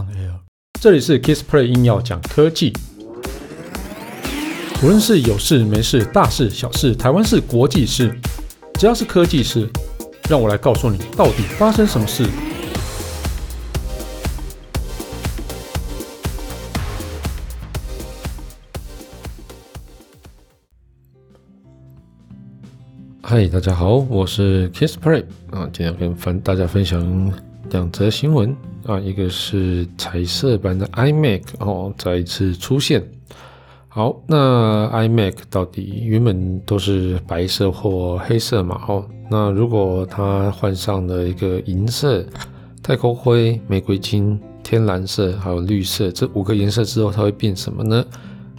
on air。这里是 Kissplay 硬要讲科技，无论是有事没事、大事小事、台湾事、国际事，只要是科技事，让我来告诉你到底发生什么事。嗨，大家好，我是 Kissplay 啊，今天跟分大家分享两则新闻啊，一个是彩色版的 iMac 哦，再一次出现。好，那 iMac 到底原本都是白色或黑色嘛？哦，那如果它换上了一个银色、太空灰、玫瑰金、天蓝色还有绿色这五个颜色之后，它会变什么呢？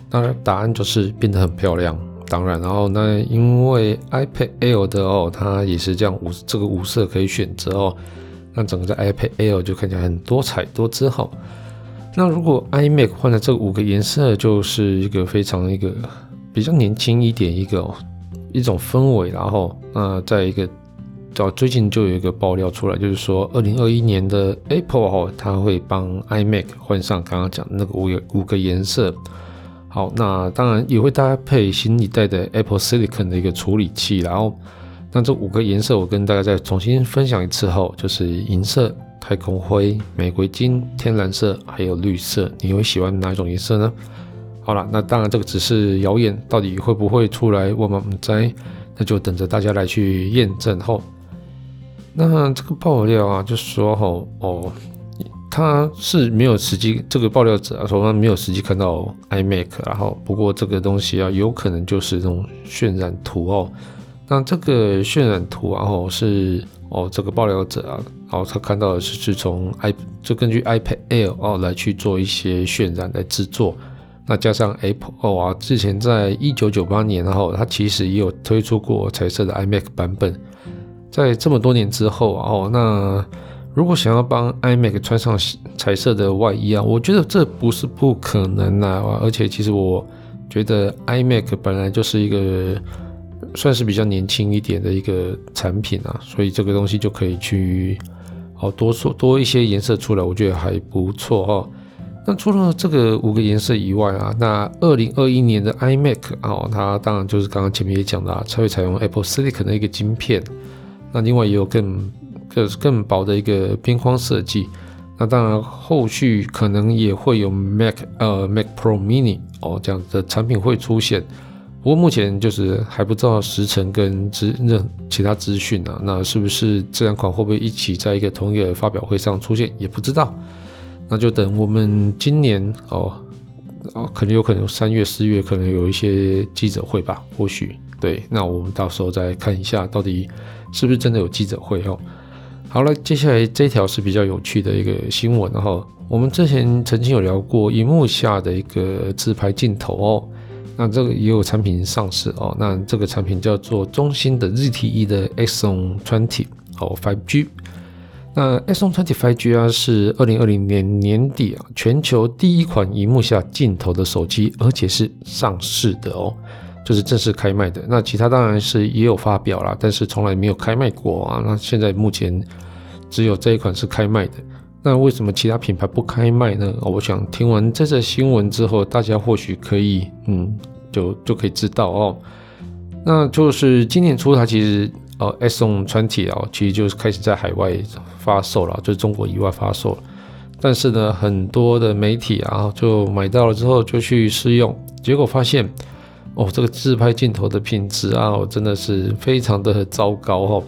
当然，答案就是变得很漂亮。当然，然后那因为 iPad Air 的哦，它也是这样五这个五色可以选择哦，那整个的 iPad Air 就看起来很多彩多姿哈。那如果 iMac 换了这五个颜色，就是一个非常一个比较年轻一点一个、一种氛围，然后那再一个，到最近就有一个爆料出来，就是说二零二一年的 Apple 哦，它会帮 iMac 换上刚刚讲的那个五个五个颜色。好，那当然也会搭配新一代的 Apple Silicon 的一个处理器，然后那这五个颜色我跟大家再重新分享一次后，就是银色、太空灰、玫瑰金、天蓝色还有绿色，你会喜欢哪一种颜色呢？好了，那当然这个只是谣言，到底会不会出来我们不知，那就等着大家来去验证后。那这个爆料啊，就说吼哦。他是没有实际这个爆料者啊，说他没有实际看到 iMac，然后不过这个东西啊，有可能就是这种渲染图哦。那这个渲染图然后是哦，这个爆料者啊，然后他看到的是是从 i 就根据 iPad Air 哦来去做一些渲染来制作。那加上 Apple 哦啊，之前在一九九八年后它其实也有推出过彩色的 iMac 版本，在这么多年之后啊哦那。如果想要帮 iMac 穿上彩色的外衣啊，我觉得这不是不可能啊。而且其实我觉得 iMac 本来就是一个算是比较年轻一点的一个产品啊，所以这个东西就可以去好多说多一些颜色出来，我觉得还不错哦。那除了这个五个颜色以外啊，那二零二一年的 iMac 啊，它当然就是刚刚前面也讲的啊，它会采用 Apple Silicon 的一个晶片。那另外也有更。更更薄的一个边框设计，那当然后续可能也会有 Mac 呃 Mac Pro Mini 哦这样的产品会出现，不过目前就是还不知道时程跟资任其他资讯啊，那是不是这两款会不会一起在一个同一个发表会上出现也不知道，那就等我们今年哦哦可能有可能三月四月可能有一些记者会吧，或许对，那我们到时候再看一下到底是不是真的有记者会哦。好了，接下来这条是比较有趣的一个新闻，然后我们之前曾经有聊过荧幕下的一个自拍镜头哦，那这个也有产品上市哦，那这个产品叫做中兴的 ZTE 的 Xong Twenty 哦，5G 那 Axon 20 5G 啊是二零二零年年底啊全球第一款荧幕下镜头的手机，而且是上市的哦。就是正式开卖的，那其他当然是也有发表啦，但是从来没有开卖过啊。那现在目前只有这一款是开卖的，那为什么其他品牌不开卖呢？我想听完这则新闻之后，大家或许可以，嗯，就就可以知道哦。那就是今年初它其实呃，Axon 20啊，其实就是开始在海外发售了，就是中国以外发售了。但是呢，很多的媒体啊，就买到了之后就去试用，结果发现。哦，这个自拍镜头的品质啊，真的是非常的糟糕哦。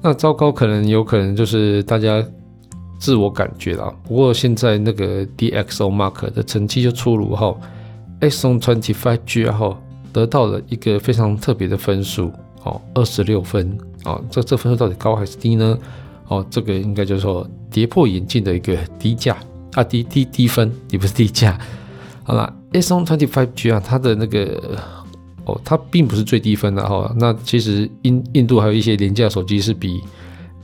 那糟糕可能有可能就是大家自我感觉啦。不过现在那个 DxOMark 的成绩就出炉后20 5G 后得到了一个非常特别的分数哦，二十六分哦。这这分数到底高还是低呢？哦，这个应该就是说跌破眼镜的一个低价啊，低低低分也不是低价。好了，Axon 20 5G 啊，它的那个。哦，它并不是最低分的哈。那其实印印度还有一些廉价手机是比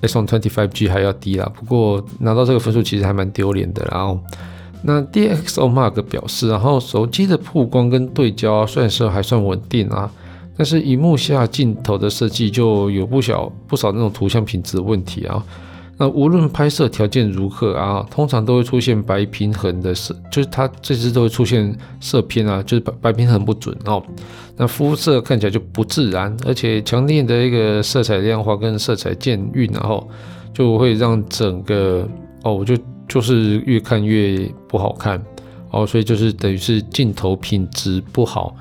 Axon 20 5G 还要低啦。不过拿到这个分数其实还蛮丢脸的。然后，那 DxOMark 表示，然后手机的曝光跟对焦虽然说还算稳定啊，但是荧幕下镜头的设计就有不小不少那种图像品质的问题啊。那无论拍摄条件如何啊，通常都会出现白平衡的色，就是它这支都会出现色偏啊，就是白白平衡不准哦。那肤色看起来就不自然，而且强烈的一个色彩亮化跟色彩渐晕，然后就会让整个哦，我就就是越看越不好看哦，所以就是等于是镜头品质不好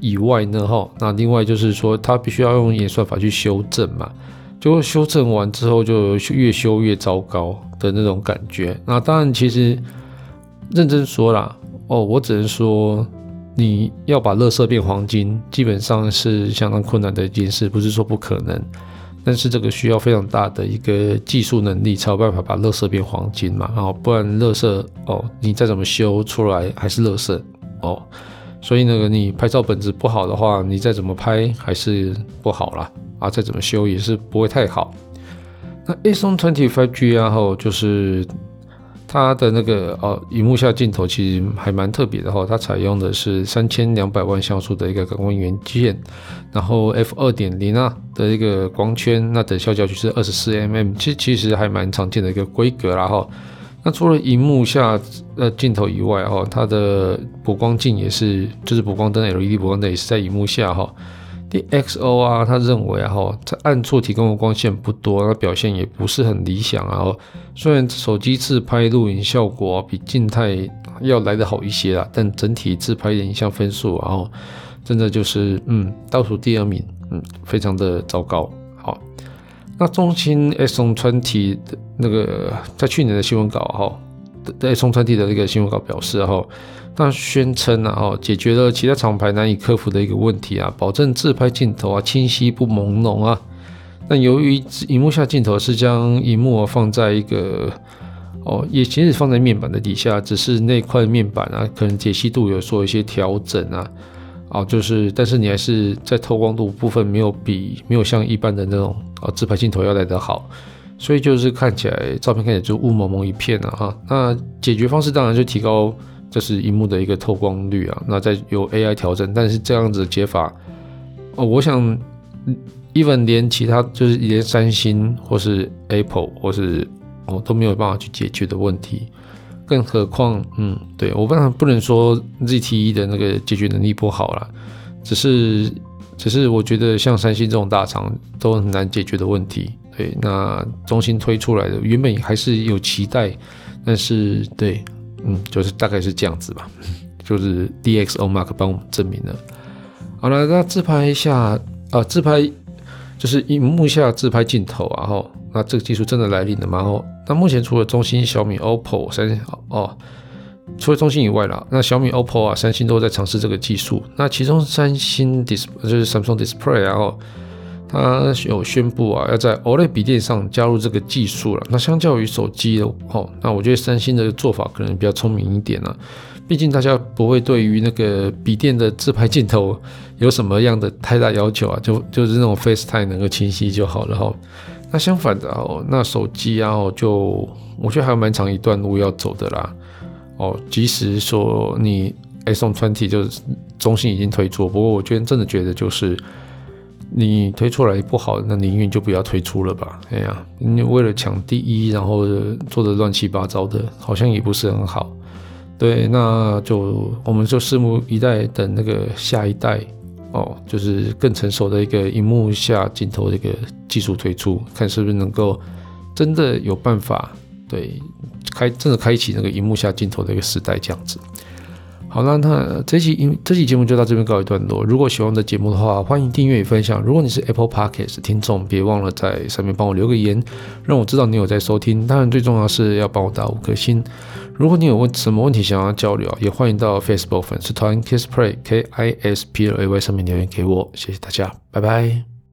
以外呢，哈，那另外就是说它必须要用演算法去修正嘛。就修正完之后，就越修越糟糕的那种感觉。那当然，其实认真说啦，哦，我只能说，你要把垃圾变黄金，基本上是相当困难的一件事，不是说不可能。但是这个需要非常大的一个技术能力，才有办法把垃圾变黄金嘛。然后不然，垃圾哦，你再怎么修出来还是垃圾哦。所以那个你拍照本质不好的话，你再怎么拍还是不好啦。啊，再怎么修也是不会太好。那 A7S25G 然后就是它的那个哦，荧幕下镜头其实还蛮特别的哈，它采用的是三千两百万像素的一个感光元件，然后 F 二点零啊的一个光圈，那等效焦距是二十四 mm，其实其实还蛮常见的一个规格啦哈。那除了荧幕下呃镜头以外哈，它的补光镜也是，就是补光灯 LED 补光灯也是在荧幕下哈。DxO 啊，他认为啊，哈，在暗处提供的光线不多，那表现也不是很理想啊。虽然手机自拍录影效果比静态要来得好一些啦，但整体自拍的影像分数，然后真的就是嗯倒数第二名，嗯，非常的糟糕。好，那中兴 S20 的那个在去年的新闻稿哈，在松川地的这个新闻稿表示哈。那宣称啊，哦，解决了其他厂牌难以克服的一个问题啊，保证自拍镜头啊清晰不朦胧啊。但由于荧幕下镜头是将荧幕放在一个哦，也其实放在面板的底下，只是那块面板啊，可能解析度有做一些调整啊，哦，就是但是你还是在透光度部分没有比没有像一般的那种啊自拍镜头要来得好，所以就是看起来照片看起来就雾蒙蒙一片了哈。那解决方式当然就提高。这是荧幕的一个透光率啊，那再由 AI 调整，但是这样子的解法，哦，我想，even 连其他就是连三星或是 Apple 或是哦都没有办法去解决的问题，更何况，嗯，对，我当然不能说 ZTE 的那个解决能力不好啦，只是只是我觉得像三星这种大厂都很难解决的问题，对，那中兴推出来的原本还是有期待，但是对。嗯，就是大概是这样子吧，就是 DxOMark 帮我们证明了。好了，那自拍一下啊、自拍就是荧幕下自拍镜头啊，哈，那这个技术真的来临了吗？哦，那目前除了中兴、小米、OPPO、三星哦，除了中兴以外啦，那小米、OPPO 啊、三星都在尝试这个技术。那其中三星 Dis 就是 Samsung Display，然后。它有宣布啊，要在 OLED 笔电上加入这个技术了。那相较于手机的哦，那我觉得三星的做法可能比较聪明一点了。毕竟大家不会对于那个笔电的自拍镜头有什么样的太大要求啊，就就是那种 FaceTime 能够清晰就好了哈。那相反的哦，那手机啊，就我觉得还有蛮长一段路要走的啦。哦，即使说你 S20 就是中兴已经推出，不过我觉得真的觉得就是。你推出来不好，那宁愿就不要推出了吧。哎呀，你为了抢第一，然后做的乱七八糟的，好像也不是很好。对，那就我们就拭目以待，等那个下一代哦，就是更成熟的一个荧幕下镜头的一个技术推出，看是不是能够真的有办法，对，开真的开启那个荧幕下镜头的一个时代，这样子。好了，那这期因这期节目就到这边告一段落。如果喜欢我的节目的话，欢迎订阅与分享。如果你是 Apple Podcast 听众，别忘了在上面帮我留个言，让我知道你有在收听。当然，最重要是要帮我打五颗星。如果你有问什么问题想要交流，也欢迎到 Facebook 粉丝团 Kisplay K I S P L A Y 上面留言给我。谢谢大家，拜拜。